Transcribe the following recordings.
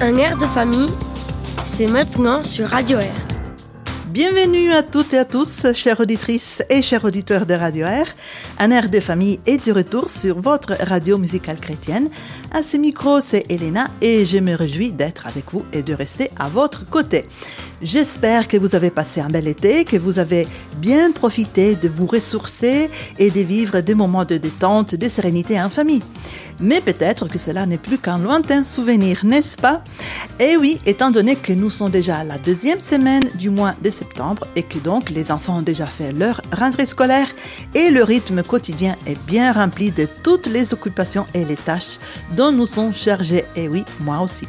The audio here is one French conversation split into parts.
Un air de famille, c'est maintenant sur Radio Air. Bienvenue à toutes et à tous, chères auditrices et chers auditeurs de Radio Air. Un air de famille est de retour sur votre radio musicale chrétienne. À ce micro, c'est Elena et je me réjouis d'être avec vous et de rester à votre côté. J'espère que vous avez passé un bel été, que vous avez bien profité de vous ressourcer et de vivre des moments de détente, de sérénité en famille. Mais peut-être que cela n'est plus qu'un lointain souvenir, n'est-ce pas? Eh oui, étant donné que nous sommes déjà à la deuxième semaine du mois de septembre et que donc les enfants ont déjà fait leur rentrée scolaire et le rythme quotidien est bien rempli de toutes les occupations et les tâches dont nous sommes chargés. Eh oui, moi aussi.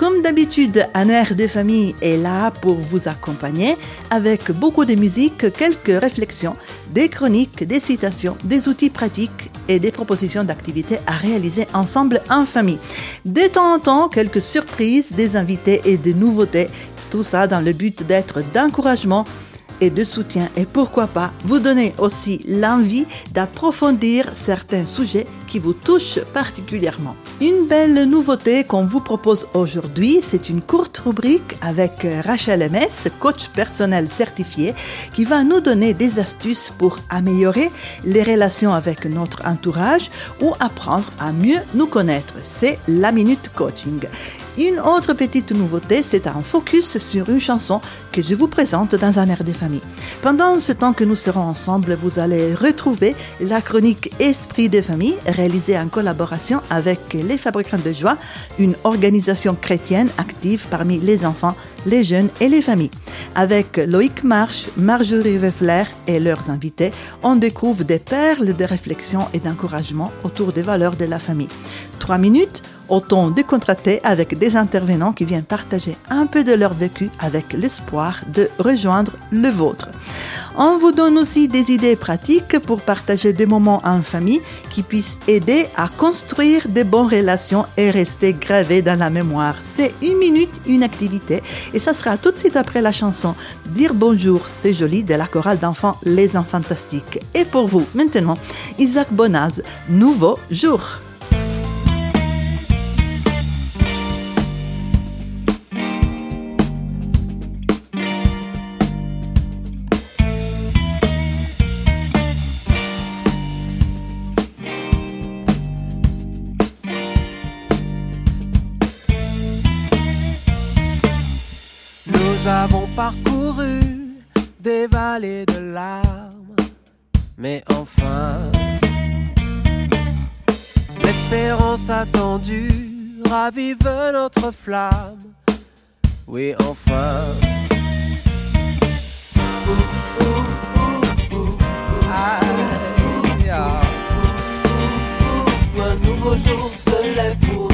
Comme d'habitude, un air de famille est là pour vous accompagner avec beaucoup de musique, quelques réflexions, des chroniques, des citations, des outils pratiques et des propositions d'activités à réaliser ensemble en famille. De temps en temps, quelques surprises, des invités et des nouveautés, tout ça dans le but d'être d'encouragement et de soutien et pourquoi pas vous donner aussi l'envie d'approfondir certains sujets qui vous touchent particulièrement. Une belle nouveauté qu'on vous propose aujourd'hui, c'est une courte rubrique avec Rachel MS, coach personnel certifié, qui va nous donner des astuces pour améliorer les relations avec notre entourage ou apprendre à mieux nous connaître. C'est la Minute Coaching. Une autre petite nouveauté, c'est un focus sur une chanson que je vous présente dans un air de famille. Pendant ce temps que nous serons ensemble, vous allez retrouver la chronique Esprit de famille réalisée en collaboration avec les Fabricants de Joie, une organisation chrétienne active parmi les enfants, les jeunes et les familles. Avec Loïc Marche, Marjorie Weffler et leurs invités, on découvre des perles de réflexion et d'encouragement autour des valeurs de la famille. Trois minutes au ton décontracté avec des intervenants qui viennent partager un peu de leur vécu avec l'espoir de rejoindre le vôtre. On vous donne aussi des idées pratiques pour partager des moments en famille qui puissent aider à construire de bonnes relations et rester gravés dans la mémoire. C'est une minute, une activité et ça sera tout de suite après la chanson Dire bonjour, c'est joli de la chorale d'enfants Les Enfants Fantastiques. Et pour vous, maintenant, Isaac Bonaz, Nouveau Jour. Parcouru des vallées de larmes, mais enfin, l'espérance attendue ravive notre flamme. Oui, enfin. Aïe. Un nouveau jour se lève pour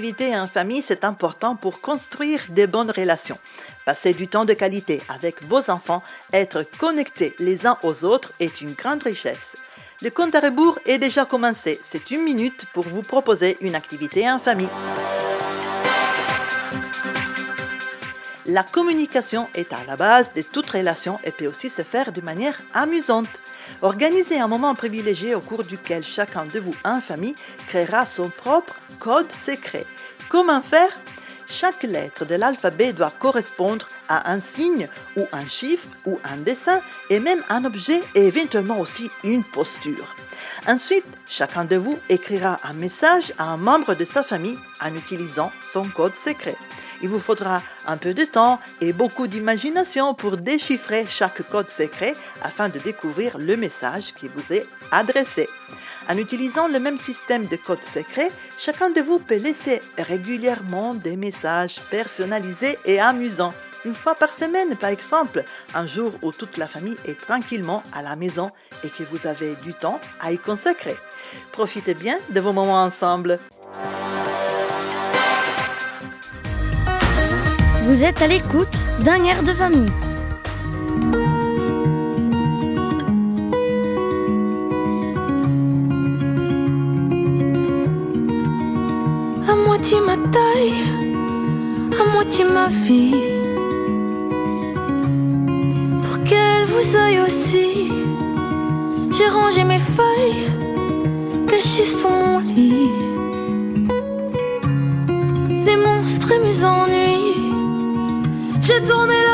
des activités en famille, c'est important pour construire des bonnes relations. Passer du temps de qualité avec vos enfants, être connectés les uns aux autres est une grande richesse. Le compte à rebours est déjà commencé. C'est une minute pour vous proposer une activité en famille. La communication est à la base de toute relation et peut aussi se faire de manière amusante. Organisez un moment privilégié au cours duquel chacun de vous en famille créera son propre code secret. Comment faire? Chaque lettre de l'alphabet doit correspondre à un signe ou un chiffre ou un dessin et même un objet et éventuellement aussi une posture. Ensuite, chacun de vous écrira un message à un membre de sa famille en utilisant son code secret. Il vous faudra un peu de temps et beaucoup d'imagination pour déchiffrer chaque code secret afin de découvrir le message qui vous est adressé. En utilisant le même système de code secret, chacun de vous peut laisser régulièrement des messages personnalisés et amusants. Une fois par semaine, par exemple, un jour où toute la famille est tranquillement à la maison et que vous avez du temps à y consacrer. Profitez bien de vos moments ensemble. Vous êtes à l'écoute d'un air de famille. À moitié ma taille, à moitié ma vie. Pour qu'elle vous aille aussi, j'ai rangé mes feuilles cachées sous mon lit. Des monstres et mes ennuis j'ai tourné la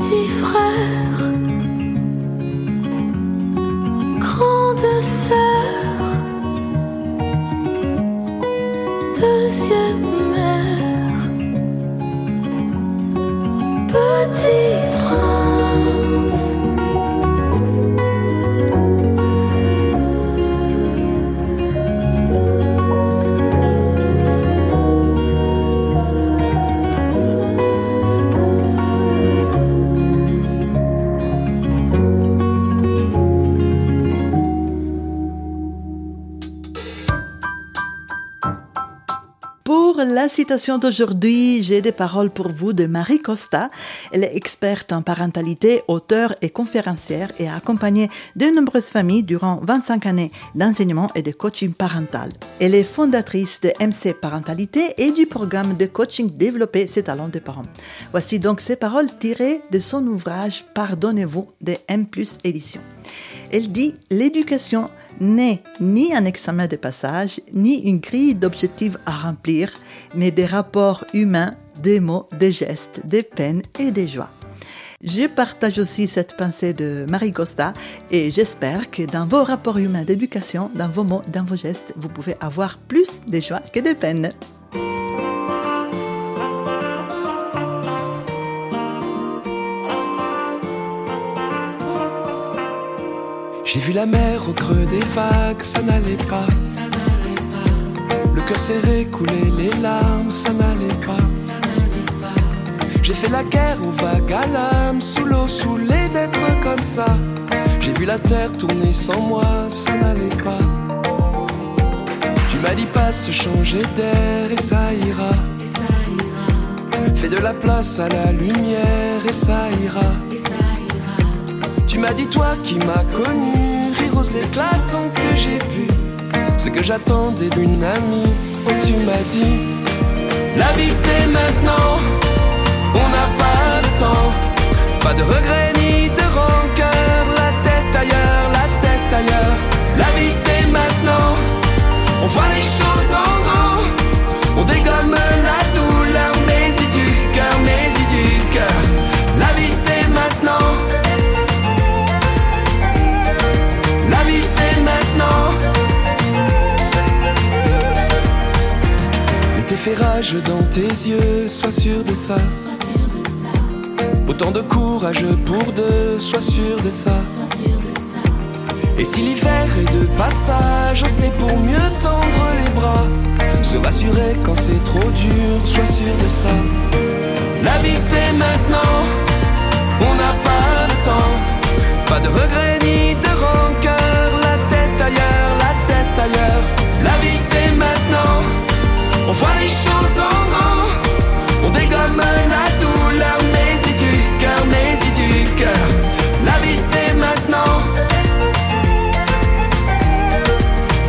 petit frère, citation d'aujourd'hui, j'ai des paroles pour vous de Marie Costa. Elle est experte en parentalité, auteure et conférencière et a accompagné de nombreuses familles durant 25 années d'enseignement et de coaching parental. Elle est fondatrice de MC Parentalité et du programme de coaching Développer ses talents de parents. Voici donc ces paroles tirées de son ouvrage Pardonnez-vous de M Édition. Elle dit L'éducation n'est ni un examen de passage, ni une grille d'objectifs à remplir, mais des rapports humains, des mots, des gestes, des peines et des joies. Je partage aussi cette pensée de Marie Costa et j'espère que dans vos rapports humains d'éducation, dans vos mots, dans vos gestes, vous pouvez avoir plus de joie que de peine. J'ai vu la mer au creux des vagues, ça n'allait pas. Le cœur serré, couler les larmes, ça n'allait pas. J'ai fait la guerre aux vagues à l'âme, sous l'eau, saoulé d'être comme ça. J'ai vu la terre tourner sans moi, ça n'allait pas. Tu m'as dit pas se changer d'air et ça ira. Fais de la place à la lumière et ça ira. Tu m'as dit toi qui m'as connu, rire aux éclatants que j'ai pu. Ce que j'attendais d'une amie, oh tu m'as dit, la vie c'est maintenant, on n'a pas de temps, pas de regrets ni de rancœur, la tête ailleurs, la tête ailleurs. La vie c'est maintenant, on voit les choses en grand, on dégomme la fait rage dans tes yeux, sois sûr de ça. Autant de courage pour deux, sois sûr de ça. Et si l'hiver est de passage, c'est pour mieux tendre les bras. Se rassurer quand c'est trop dur, sois sûr de ça. La vie c'est maintenant, on n'a pas de temps. Pas de regrets ni de rancœur, la tête ailleurs, la tête ailleurs. La vie c'est maintenant, on voit les choses en grand. On dégomme la douleur, mais y du cœur, mais y du cœur. La vie c'est maintenant.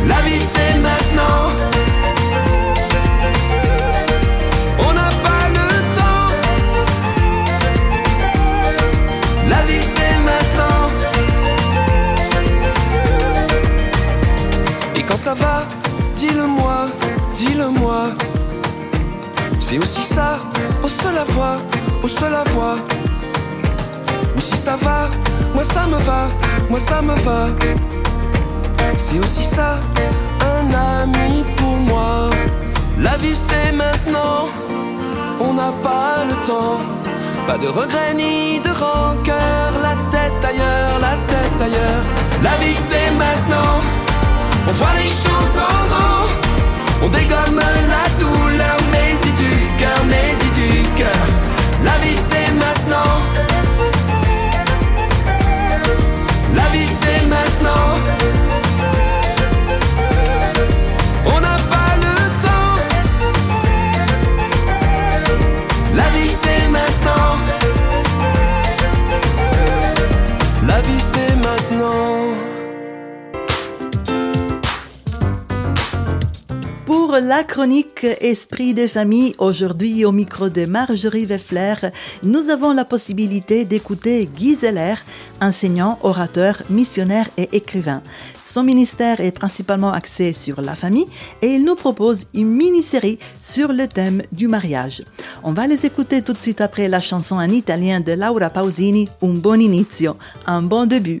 La vie c'est maintenant. On n'a pas le temps. La vie c'est maintenant. Et quand ça va, dis-le moi, dis-le moi. C'est aussi ça, au seul à voir, au seul à voir. Mais si ça va, moi ça me va, moi ça me va. C'est aussi ça, un ami pour moi. La vie c'est maintenant, on n'a pas le temps. Pas de regrets ni de rancœur, la tête ailleurs, la tête ailleurs. La vie c'est maintenant, on voit les choses en grand. On dégomme la douleur, mais y du cœur, mais y du cœur. La vie c'est maintenant. La vie c'est maintenant. Pour la chronique Esprit de famille, aujourd'hui au micro de Marjorie Weffler, nous avons la possibilité d'écouter Guy Zeller, enseignant, orateur, missionnaire et écrivain. Son ministère est principalement axé sur la famille et il nous propose une mini-série sur le thème du mariage. On va les écouter tout de suite après la chanson en italien de Laura Pausini, Un buon inizio, un bon début.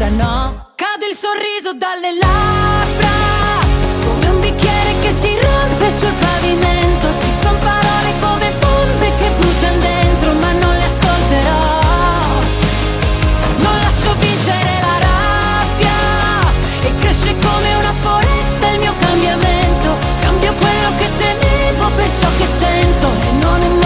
dura no. Cade il sorriso dalle labbra, come un bicchiere che si rompe sul pavimento. Ci sono parole come bombe che bruciano dentro, ma non le ascolterò. Non lascio vincere la rabbia e cresce come una foresta il mio cambiamento. Scambio quello che temevo per ciò che sento e non è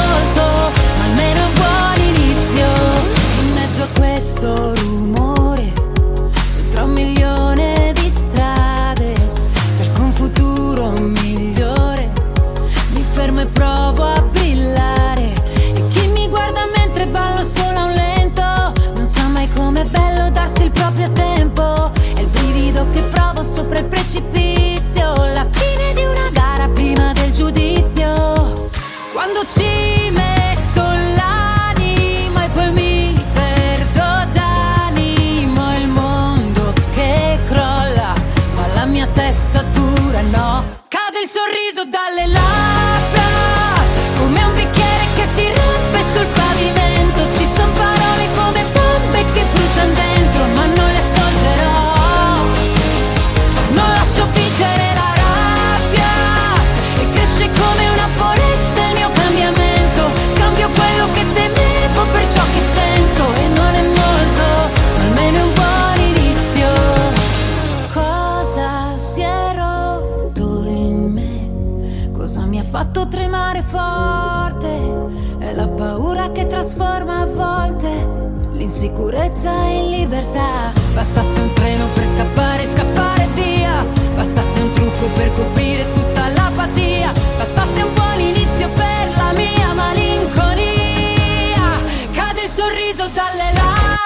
l'insicurezza in libertà. Bastasse un treno per scappare, scappare via. Bastasse un trucco per coprire tutta l'apatia. Bastasse un buon inizio per la mia malinconia. Cade il sorriso dalle labbra,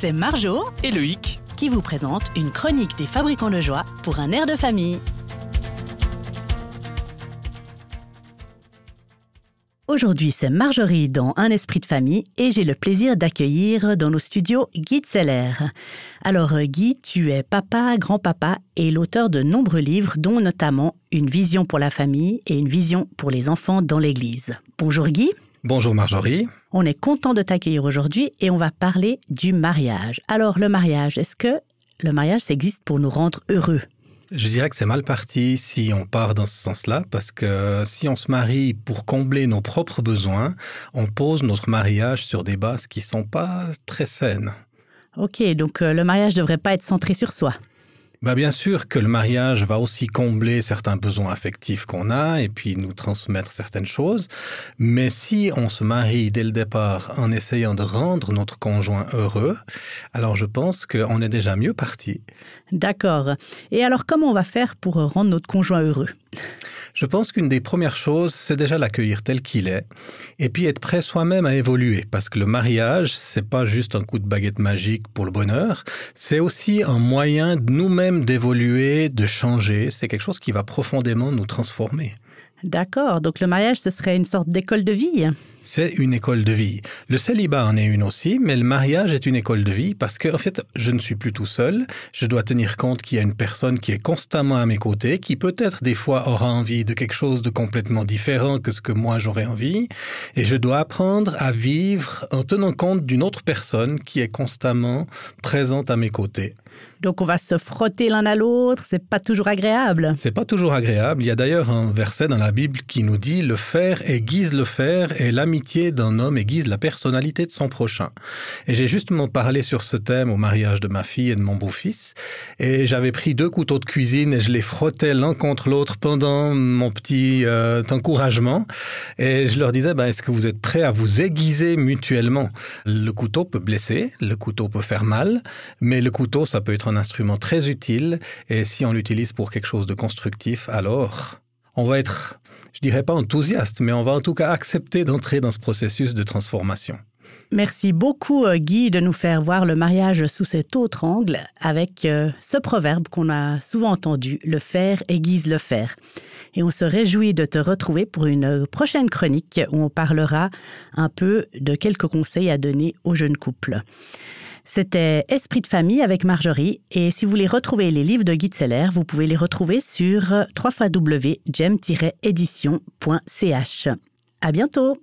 C'est Marjo Et Loïc qui vous présente une chronique des fabricants de joie pour un air de famille. Aujourd'hui, c'est Marjorie dans Un esprit de famille et j'ai le plaisir d'accueillir dans nos studios Guy Seller. Alors euh, Guy, tu es papa, grand-papa et l'auteur de nombreux livres dont notamment Une vision pour la famille et une vision pour les enfants dans l'église. Bonjour Guy. Bonjour Marjorie. On est content de t'accueillir aujourd'hui et on va parler du mariage. Alors le mariage, est-ce que le mariage ça existe pour nous rendre heureux? Je dirais que c'est mal parti si on part dans ce sens-là, parce que si on se marie pour combler nos propres besoins, on pose notre mariage sur des bases qui sont pas très saines. Ok, donc euh, le mariage devrait pas être centré sur soi. Bah bien sûr que le mariage va aussi combler certains besoins affectifs qu'on a et puis nous transmettre certaines choses. Mais si on se marie dès le départ en essayant de rendre notre conjoint heureux, alors je pense qu'on est déjà mieux parti. D'accord. Et alors comment on va faire pour rendre notre conjoint heureux? Je pense qu'une des premières choses, c'est déjà l'accueillir tel qu'il est et puis être prêt soi-même à évoluer parce que le mariage, c'est pas juste un coup de baguette magique pour le bonheur, c'est aussi un moyen nous-mêmes d'évoluer, de changer, c'est quelque chose qui va profondément nous transformer. D'accord, donc le mariage ce serait une sorte d'école de vie C'est une école de vie. Le célibat en est une aussi, mais le mariage est une école de vie parce que en fait, je ne suis plus tout seul. Je dois tenir compte qu'il y a une personne qui est constamment à mes côtés, qui peut-être des fois aura envie de quelque chose de complètement différent que ce que moi j'aurais envie, et je dois apprendre à vivre en tenant compte d'une autre personne qui est constamment présente à mes côtés. Donc on va se frotter l'un à l'autre, c'est pas toujours agréable. C'est pas toujours agréable. Il y a d'ailleurs un verset dans la Bible qui nous dit le fer aiguise le fer et l'amitié d'un homme aiguise la personnalité de son prochain. Et j'ai justement parlé sur ce thème au mariage de ma fille et de mon beau-fils. Et j'avais pris deux couteaux de cuisine et je les frottais l'un contre l'autre pendant mon petit euh, encouragement. Et je leur disais, ben, est-ce que vous êtes prêts à vous aiguiser mutuellement? Le couteau peut blesser, le couteau peut faire mal, mais le couteau, ça peut être un instrument très utile et si on l'utilise pour quelque chose de constructif, alors on va être, je dirais pas enthousiaste, mais on va en tout cas accepter d'entrer dans ce processus de transformation. Merci beaucoup euh, Guy de nous faire voir le mariage sous cet autre angle avec euh, ce proverbe qu'on a souvent entendu, le fer aiguise le fer. Et on se réjouit de te retrouver pour une prochaine chronique où on parlera un peu de quelques conseils à donner aux jeunes couples. C'était Esprit de famille avec Marjorie et si vous voulez retrouver les livres de Guy vous pouvez les retrouver sur www.gem-édition.ch. À bientôt.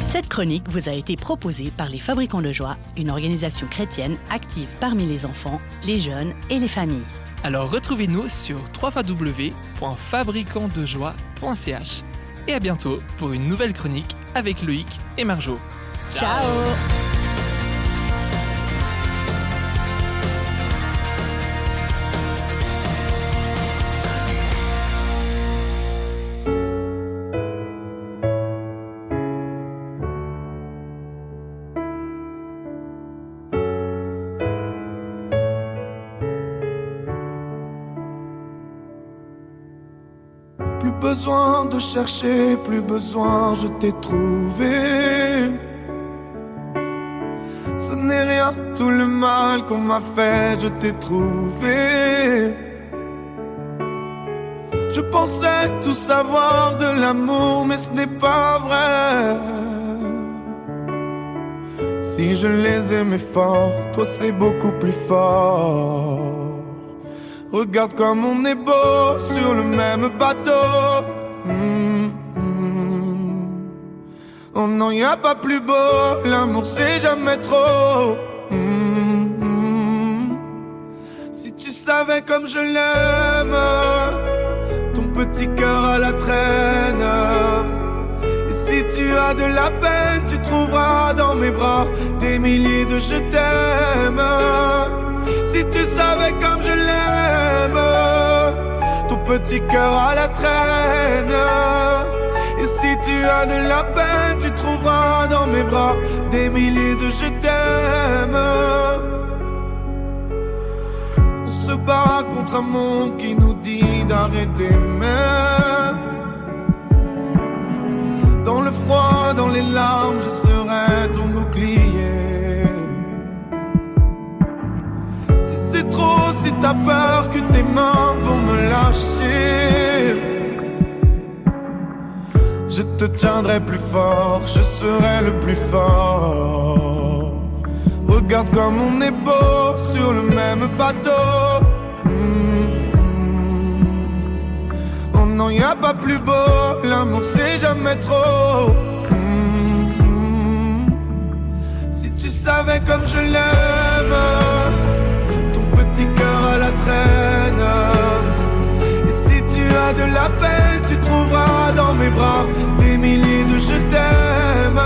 Cette chronique vous a été proposée par les Fabricants de joie, une organisation chrétienne active parmi les enfants, les jeunes et les familles. Alors retrouvez-nous sur www.fabricantdejoie.ch et à bientôt pour une nouvelle chronique avec Loïc et Marjo. Ciao besoin de chercher, plus besoin, je t'ai trouvé. Ce n'est rien, tout le mal qu'on m'a fait, je t'ai trouvé. Je pensais tout savoir de l'amour, mais ce n'est pas vrai. Si je les aimais fort, toi c'est beaucoup plus fort. Regarde comme on est beau sur le même bateau. Mm, y a pas plus beau, l'amour c'est jamais trop. Mm, mm. Si tu savais comme je l'aime, ton petit cœur à la traîne. Si tu as de la peine, tu trouveras dans mes bras des milliers de je t'aime. Si tu savais comme je l'aime, petit cœur à la traîne. Et si tu as de la peine, tu trouveras dans mes bras des milliers de je t'aime. On se bat contre un monde qui nous dit d'arrêter même. Dans le froid, dans les larmes, je serai t'as peur que tes mains vont me lâcher, je te tiendrai plus fort, je serai le plus fort. Regarde comme on est beau sur le même bateau. Mm, mm. Oh non, y a pas plus beau, l'amour c'est jamais trop. Mm-hmm. Si tu savais comme je l'aime, ton petit cœur traîne. Et si tu as de la peine, tu trouveras dans mes bras des milliers de je t'aime.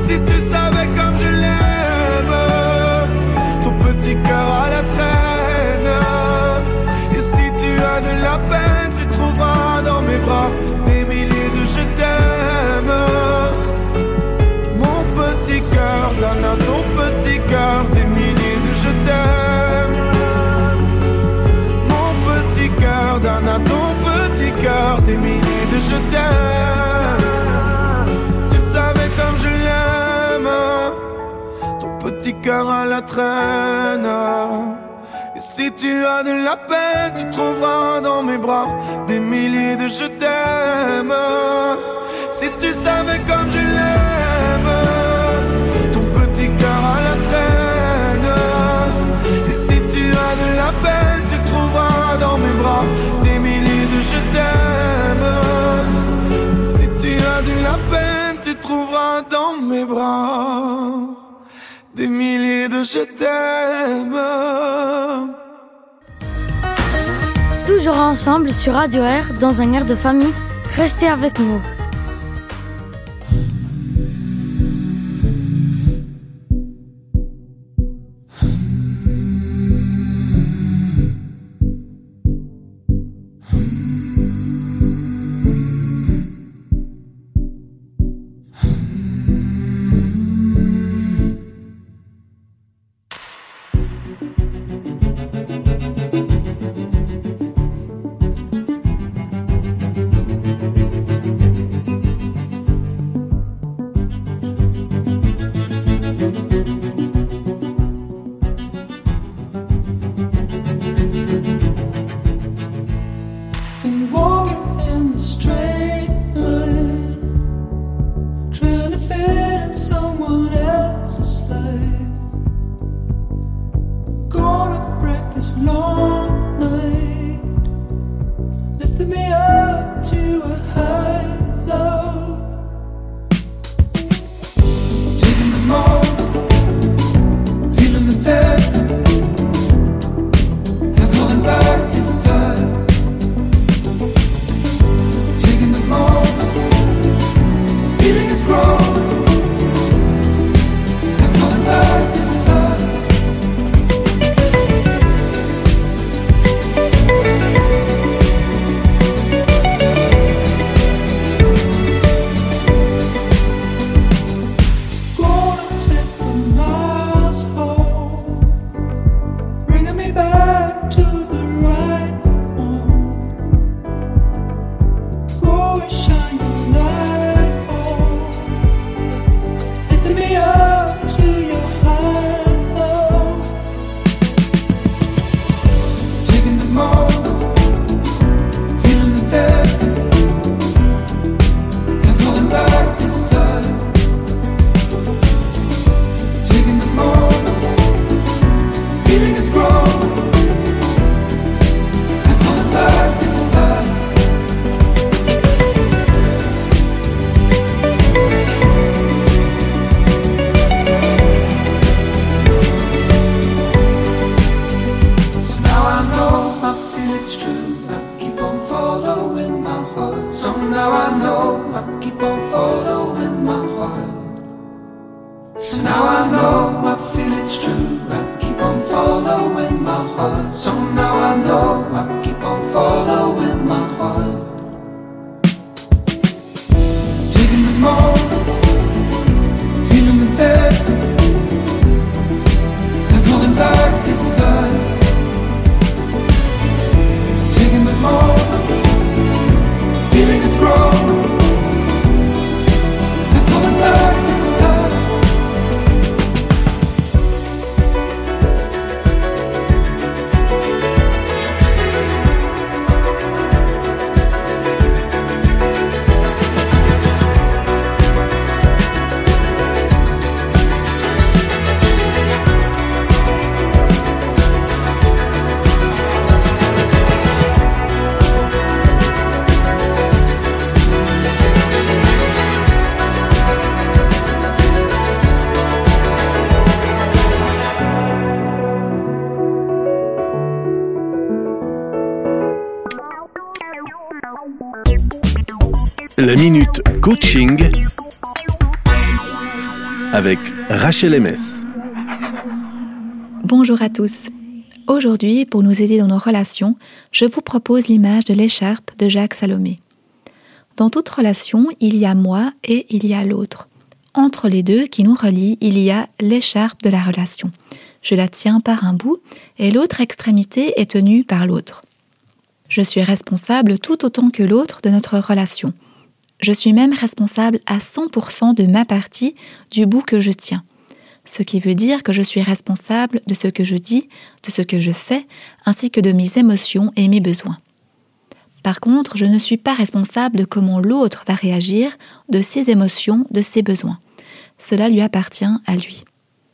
Si tu savais comme je l'aime, ton petit cœur à la traîne. Et si tu as de la peine, tu trouveras dans mes bras petit cœur à la traîne. Et si tu as de la peine, tu trouveras dans mes bras des milliers de je t'aime. Si tu savais comme je l'aime, ton petit cœur à la traîne. Et si tu as de la peine, tu trouveras dans mes bras des milliers de je t'aime. Si tu as de la peine, tu trouveras dans mes bras des milliers de. Toujours ensemble sur Radio Air dans un air de famille. Restez avec nous. Coaching avec Rachel MS. Bonjour à tous. Aujourd'hui, pour nous aider dans nos relations, je vous propose l'image de l'écharpe de Jacques Salomé. Dans toute relation, il y a moi et il y a l'autre. Entre les deux qui nous relient, il y a l'écharpe de la relation. Je la tiens par un bout et l'autre extrémité est tenue par l'autre. Je suis responsable tout autant que l'autre de notre relation. Je suis même responsable à 100% de ma partie du bout que je tiens. Ce qui veut dire que je suis responsable de ce que je dis, de ce que je fais, ainsi que de mes émotions et mes besoins. Par contre, je ne suis pas responsable de comment l'autre va réagir, de ses émotions, de ses besoins. Cela lui appartient à lui.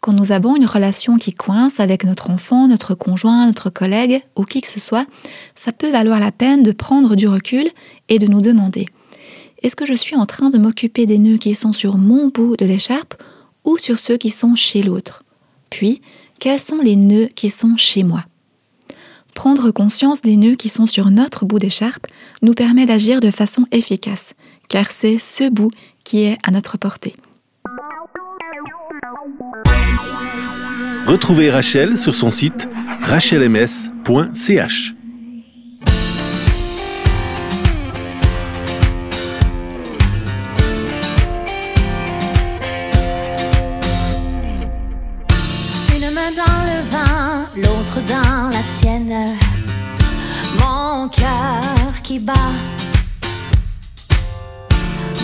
Quand nous avons une relation qui coince avec notre enfant, notre conjoint, notre collègue ou qui que ce soit, ça peut valoir la peine de prendre du recul et de nous demander est-ce que je suis en train de m'occuper des nœuds qui sont sur mon bout de l'écharpe ou sur ceux qui sont chez l'autre? Puis, quels sont les nœuds qui sont chez moi? Prendre conscience des nœuds qui sont sur notre bout d'écharpe nous permet d'agir de façon efficace, car c'est ce bout qui est à notre portée. Retrouvez Rachel sur son site rachelms.ch.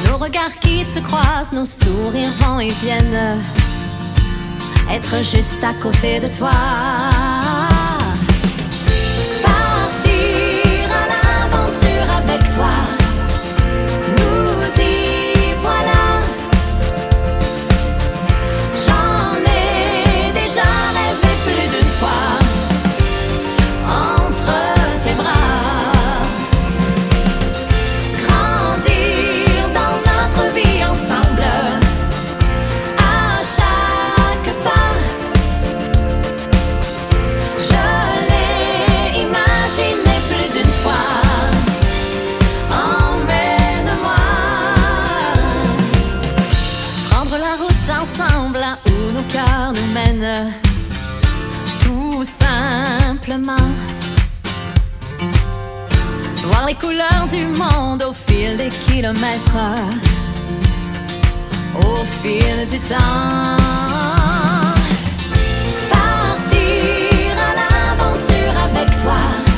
Nos regards qui se croisent, nos sourires vont et viennent. Être juste à côté de toi. Tout simplement. Voir les couleurs du monde au fil des kilomètres. Au fil du temps. Partir à l'aventure avec toi.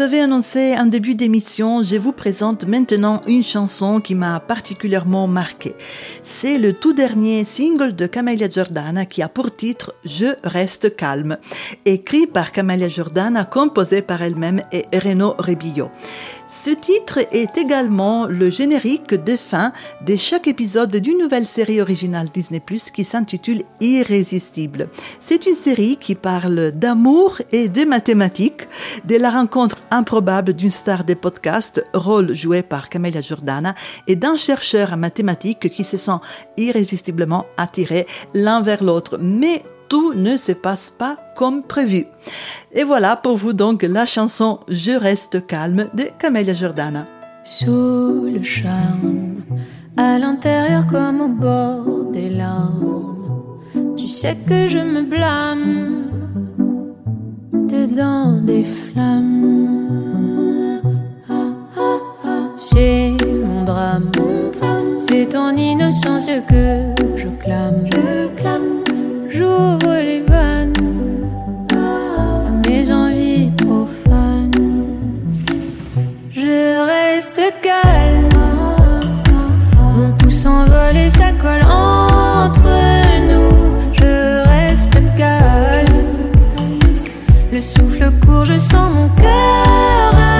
Vous avais annoncé en début d'émission, je vous présente maintenant une chanson qui m'a particulièrement marqué. C'est le tout dernier single de Camelia Jordana qui a pour titre Je reste calme, écrit par Camelia Jordana, composé par elle-même et Renaud Rebillo. Ce titre est également le générique de fin de chaque épisode d'une nouvelle série originale Disney Plus qui s'intitule Irrésistible. C'est une série qui parle d'amour et de mathématiques, de la rencontre improbable d'une star des podcasts, rôle joué par Camélia Jordana, et d'un chercheur en mathématiques qui se sent irrésistiblement attirés l'un vers l'autre. Mais tout ne se passe pas comme prévu. Et voilà pour vous donc la chanson Je reste calme de Camélia Jordana. Sous le charme, à l'intérieur comme au bord des larmes, tu sais que je me blâme dedans des flammes. C'est mon drame, c'est ton innocence que je clame. Je clame, j'ouvre les vannes mes envies profanes. Je reste calme, mon pouce s'envole et ça colle entre nous. Je reste calme, le souffle court, je sens mon cœur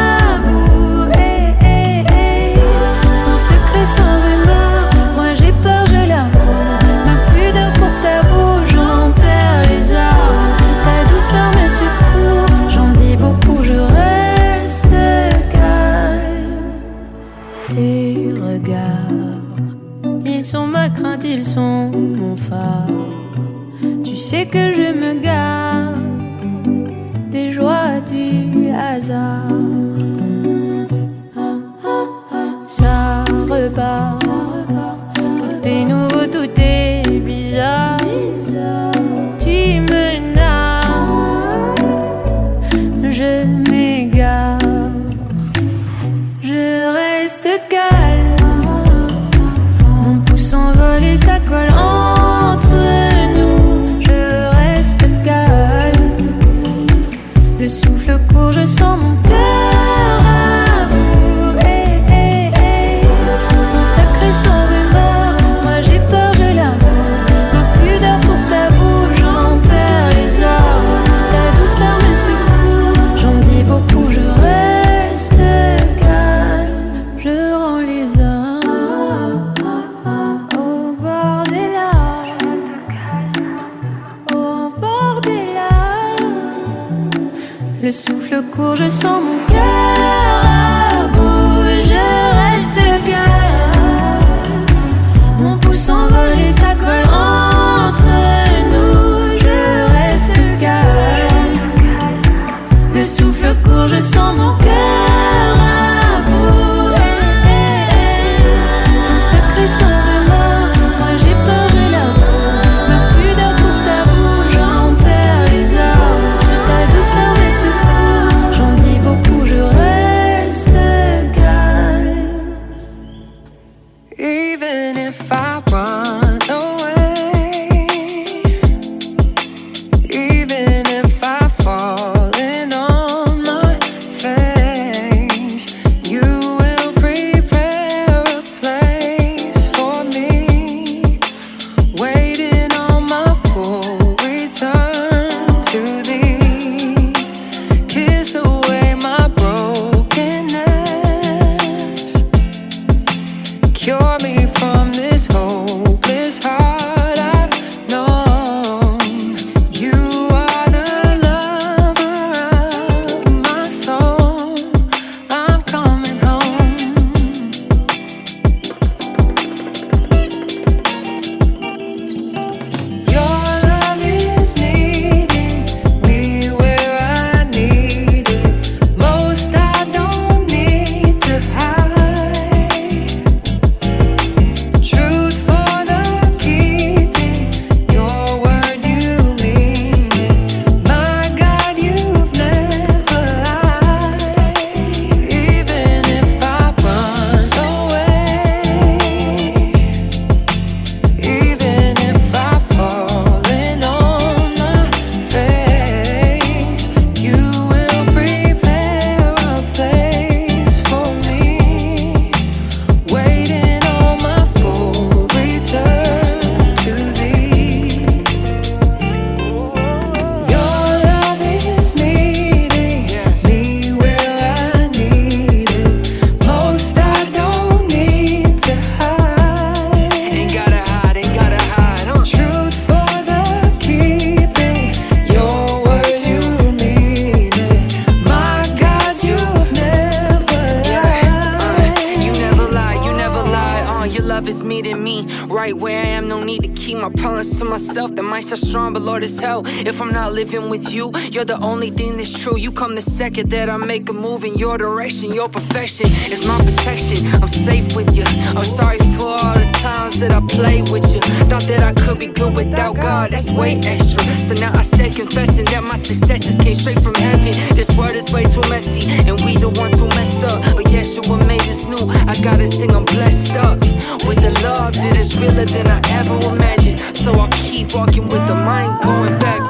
is hell. If I'm not living with you, you're the only thing that's true. You come the second that I make a move in your direction. Your perfection is my protection. I'm safe with you. I'm sorry for all the times that I played with you. Thought that I could be good without God, that's way extra. So now I say confessing that my successes came straight from heaven. This world is way too messy, and we the ones who messed up. But Yeshua made us new. I gotta sing, I'm blessed up with the love that is realer than I ever imagined. So I'll keep walking with the mind going back.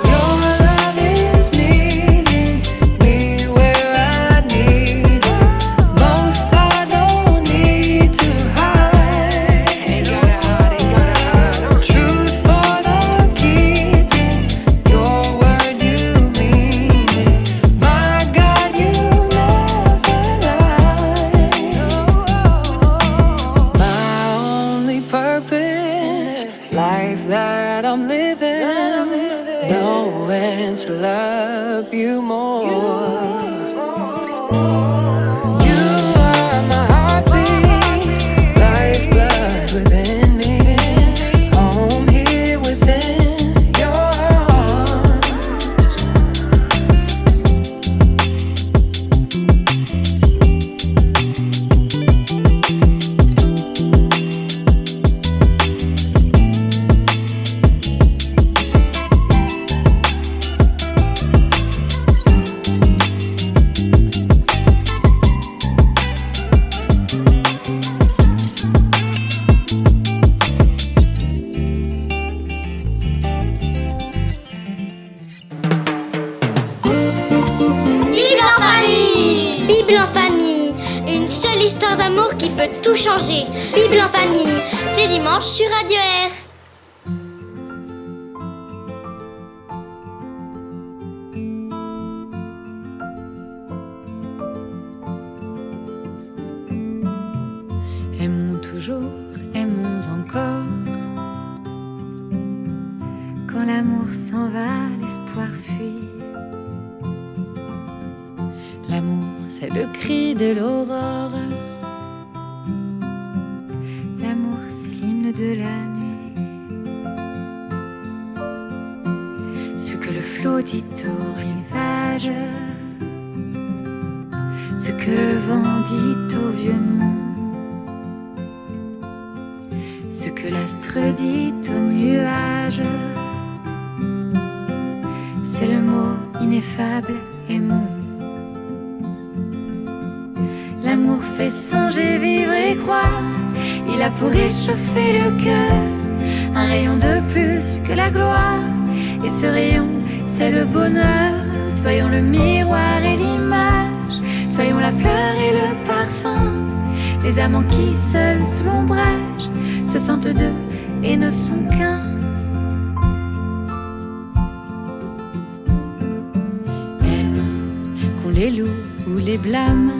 Miroir et l'image. Soyons la fleur et le parfum. Les amants qui, seuls sous l'ombrage, se sentent deux et ne sont qu'un. Aime qu'on les loue ou les blâme,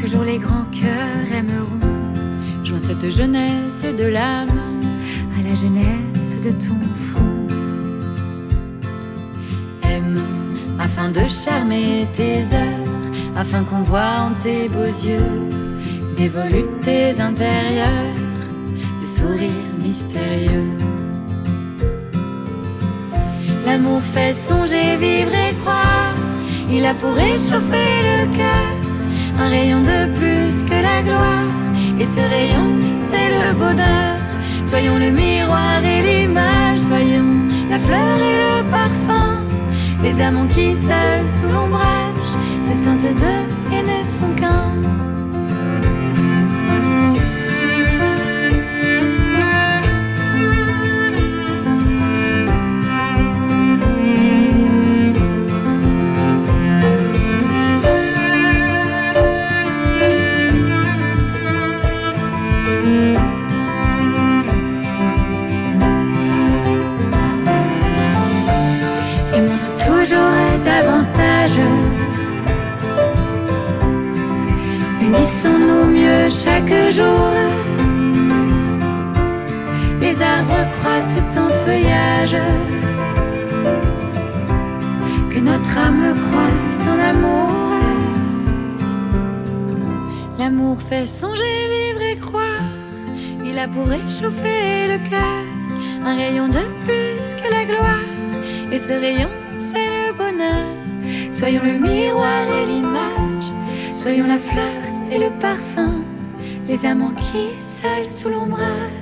toujours les grands cœurs aimeront. Joins cette jeunesse de l'âme à la jeunesse de ton de charmer tes heures, afin qu'on voit en tes beaux yeux des voluptés intérieures, le sourire mystérieux. L'amour fait songer, vivre et croire. Il a pour réchauffer le cœur un rayon de plus que la gloire. Et ce rayon, c'est le bonheur. Soyons le miroir et l'image, soyons la fleur et le parfum. Les amants qui seuls sous l'ombrage se sentent deux et ne sont qu'un. Chaque jour. Les arbres croissent en feuillage. Que notre âme croisse en amour. L'amour fait songer, vivre et croire. Il a pour réchauffer le cœur rayon de plus que la gloire. Et ce rayon, c'est le bonheur. Soyons le miroir et l'image. Soyons la fleur et le parfum. Les amants qui, seuls sous l'ombrage,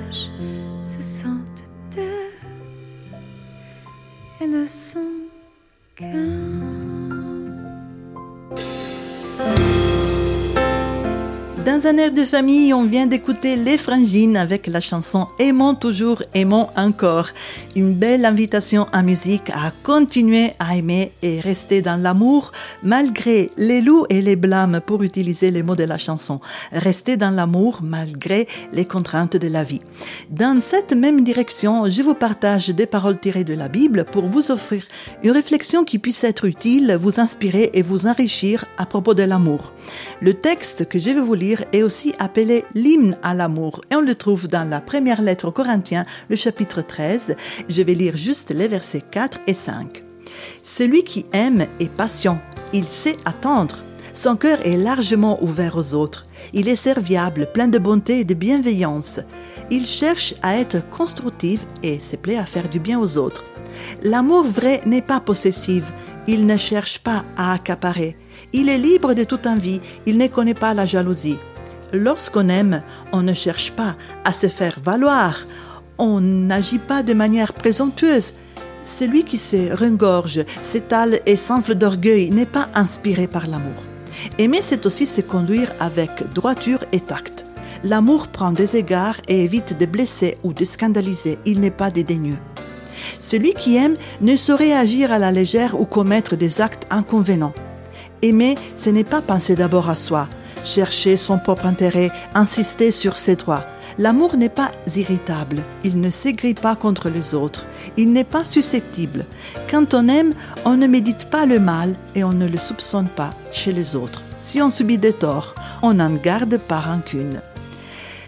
de famille, on vient d'écouter Les Frangines avec la chanson Aimons toujours, aimons encore. Une belle invitation en musique à continuer à aimer et rester dans l'amour malgré les loups et les blâmes pour utiliser les mots de la chanson. Rester dans l'amour malgré les contraintes de la vie. Dans cette même direction, je vous partage des paroles tirées de la Bible pour vous offrir une réflexion qui puisse être utile, vous inspirer et vous enrichir à propos de l'amour. Le texte que je vais vous lire est aussi appelé l'hymne à l'amour et on le trouve dans la première lettre aux Corinthiens, le chapitre 13. Je vais lire juste les versets 4 et 5. Celui qui aime est patient, il sait attendre. Son cœur est largement ouvert aux autres. Il est serviable, plein de bonté et de bienveillance. Il cherche à être constructif et se plaît à faire du bien aux autres. L'amour vrai n'est pas possessif. Il ne cherche pas à accaparer. Il est libre de toute envie. Il ne connaît pas la jalousie. Lorsqu'on aime, on ne cherche pas à se faire valoir. On n'agit pas de manière présomptueuse. Celui qui se regorge, s'étale et s'enfle d'orgueil n'est pas inspiré par l'amour. Aimer, c'est aussi se conduire avec droiture et tact. L'amour prend des égards et évite de blesser ou de scandaliser. Il n'est pas dédaigneux. Celui qui aime ne saurait agir à la légère ou commettre des actes inconvénients. Aimer, ce n'est pas penser d'abord à soi, chercher son propre intérêt, insister sur ses droits. L'amour n'est pas irritable, il ne s'aigrit pas contre les autres, il n'est pas susceptible. Quand on aime, on ne médite pas le mal et on ne le soupçonne pas chez les autres. Si on subit des torts, on n'en garde pas rancune.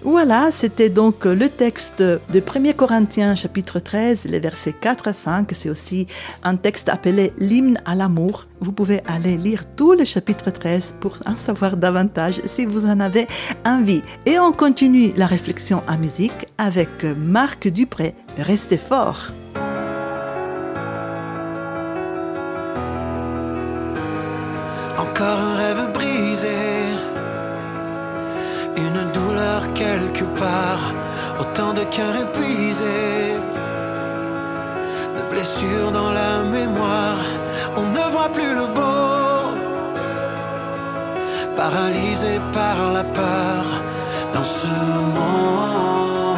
Voilà, c'était donc le texte de 1 Corinthiens chapitre 13, les versets 4 à 5. C'est aussi un texte appelé l'hymne à l'amour. Vous pouvez aller lire tout le chapitre 13 pour en savoir davantage si vous en avez envie. Et on continue la réflexion en musique avec Marc Dupré. Restez fort. Encore un rêve brisé, quelque part, autant de cœurs épuisés, de blessures dans la mémoire, on ne voit plus le beau, paralysé par la peur dans ce monde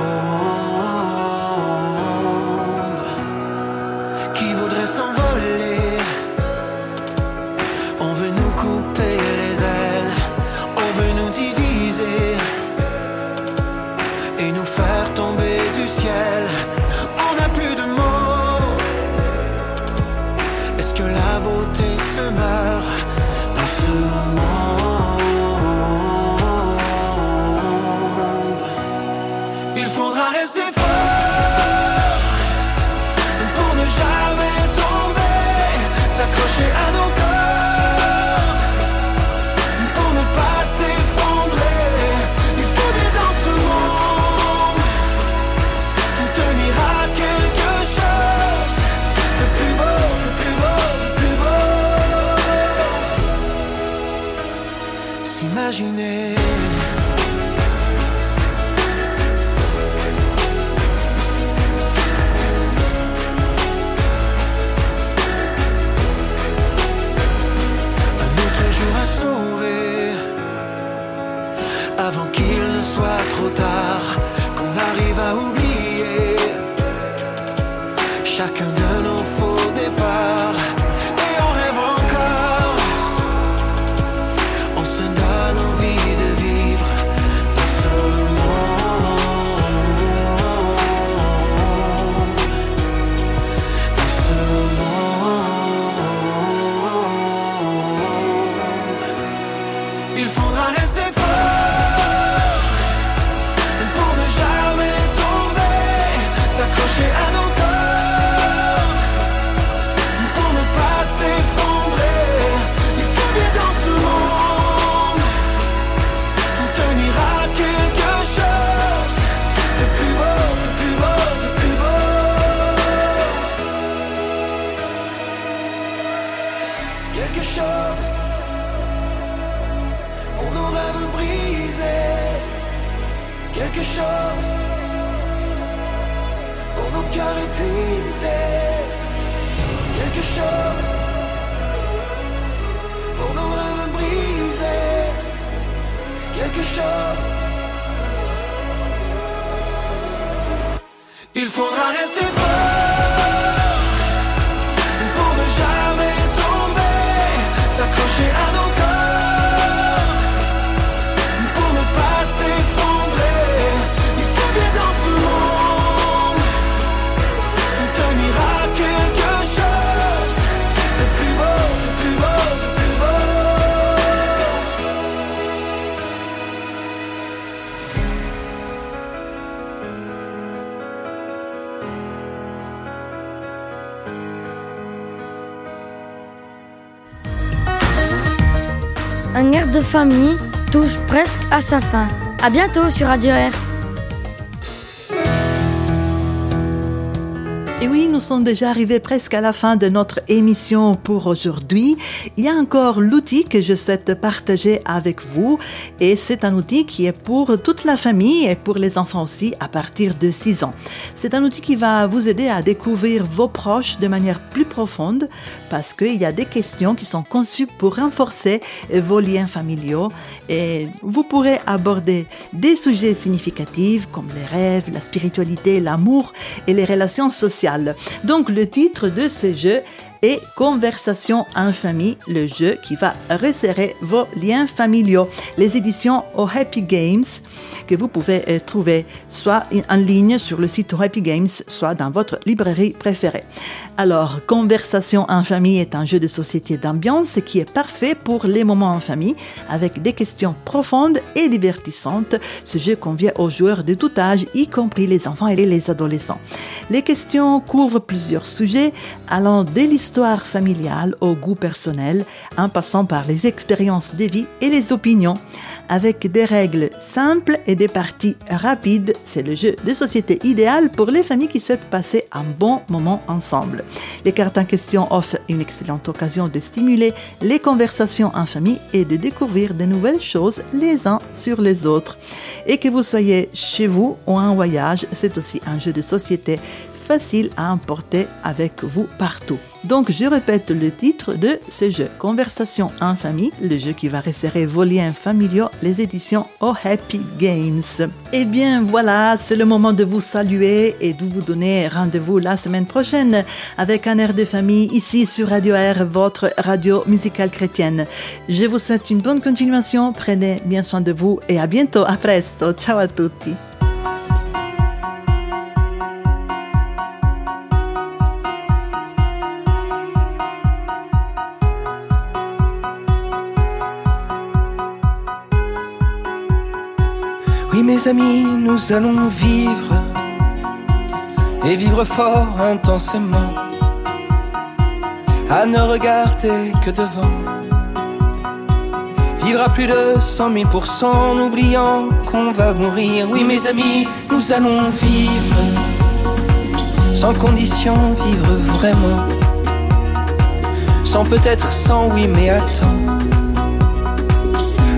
s'accrocher à trop tard, qu'on arrive à oublier famille touche presque à sa fin. À bientôt sur Radio Air. Oui, nous sommes déjà arrivés presque à la fin de notre émission pour aujourd'hui. Il y a encore l'outil que je souhaite partager avec vous et c'est un outil qui est pour toute la famille et pour les enfants aussi à partir de 6 ans. C'est un outil qui va vous aider à découvrir vos proches de manière plus profonde parce qu'il y a des questions qui sont conçues pour renforcer vos liens familiaux et vous pourrez aborder des sujets significatifs comme les rêves, la spiritualité, l'amour et les relations sociales. Donc le titre de ce jeu est Conversation en famille, le jeu qui va resserrer vos liens familiaux. Les éditions au Happy Games que vous pouvez euh, trouver soit en ligne sur le site Happy Games, soit dans votre librairie préférée. Alors, Conversation en famille est un jeu de société d'ambiance qui est parfait pour les moments en famille avec des questions profondes et divertissantes. Ce jeu convient aux joueurs de tout âge, y compris les enfants et les adolescents. Les questions couvrent plusieurs sujets allant de l'histoire familiale au goût personnel, en passant par les expériences de vie et les opinions. Avec des règles simples et des parties rapides, c'est le jeu de société idéal pour les familles qui souhaitent passer un bon moment ensemble. Les cartes en question offrent une excellente occasion de stimuler les conversations en famille et de découvrir de nouvelles choses les uns sur les autres. Et que vous soyez chez vous ou en voyage, c'est aussi un jeu de société facile à emporter avec vous partout. Donc je répète le titre de ce jeu, Conversation en famille, le jeu qui va resserrer vos liens familiaux, les éditions au Happy Games. Eh bien voilà, c'est le moment de vous saluer et de vous donner rendez-vous la semaine prochaine avec un air de famille ici sur Radio Air, votre radio musicale chrétienne. Je vous souhaite une bonne continuation, prenez bien soin de vous et à bientôt, à presto, ciao a tutti. Oui mes amis, nous allons vivre et vivre fort intensément, à ne regarder que devant. Vivre à plus de 100 000% en oubliant qu'on va mourir. Oui mes amis, nous allons vivre sans condition, vivre vraiment. Sans peut-être sans oui mais attends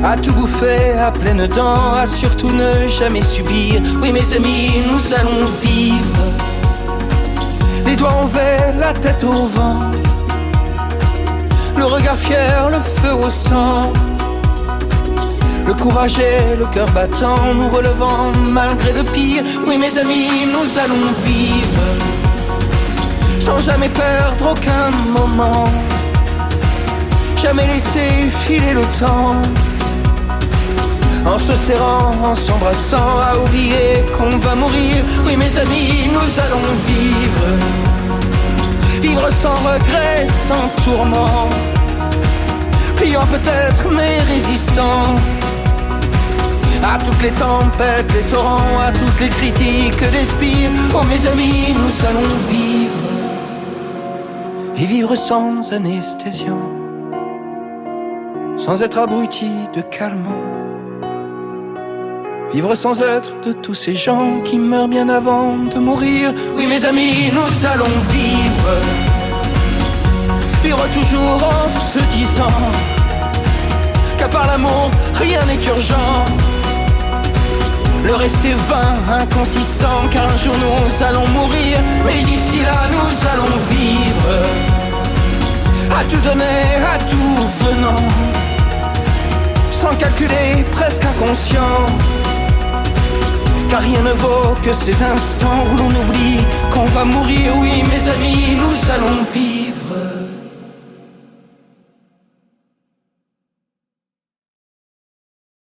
à tout bouffer à pleines dents, à surtout ne jamais subir. Oui, mes amis, nous allons vivre. Les doigts envers, la tête au vent. Le regard fier, le feu au sang. Le courage et le cœur battant, nous relevant malgré le pire. Oui, mes amis, nous allons vivre. Sans jamais perdre aucun moment. Jamais laisser filer le temps en se serrant, en s'embrassant, à oublier qu'on va mourir. Oui, mes amis, nous allons vivre. Vivre sans regret, sans tourment. Pliant peut-être, mais résistant. À toutes les tempêtes, les torrents, à toutes les critiques, les spires. Oh, mes amis, nous allons vivre. Et vivre sans anesthésion. Sans être abruti de calmant. Vivre sans être de tous ces gens qui meurent bien avant de mourir. Oui, mes amis, nous allons vivre. Vivre toujours en se disant qu'à part l'amour, rien n'est urgent. Le reste est vain, inconsistant, car un jour nous allons mourir. Mais d'ici là, nous allons vivre. À tout donner, à tout venant. Sans calculé, presque inconscient. Car rien ne vaut que ces instants où l'on oublie qu'on va mourir. Oui, mes amis, nous allons vivre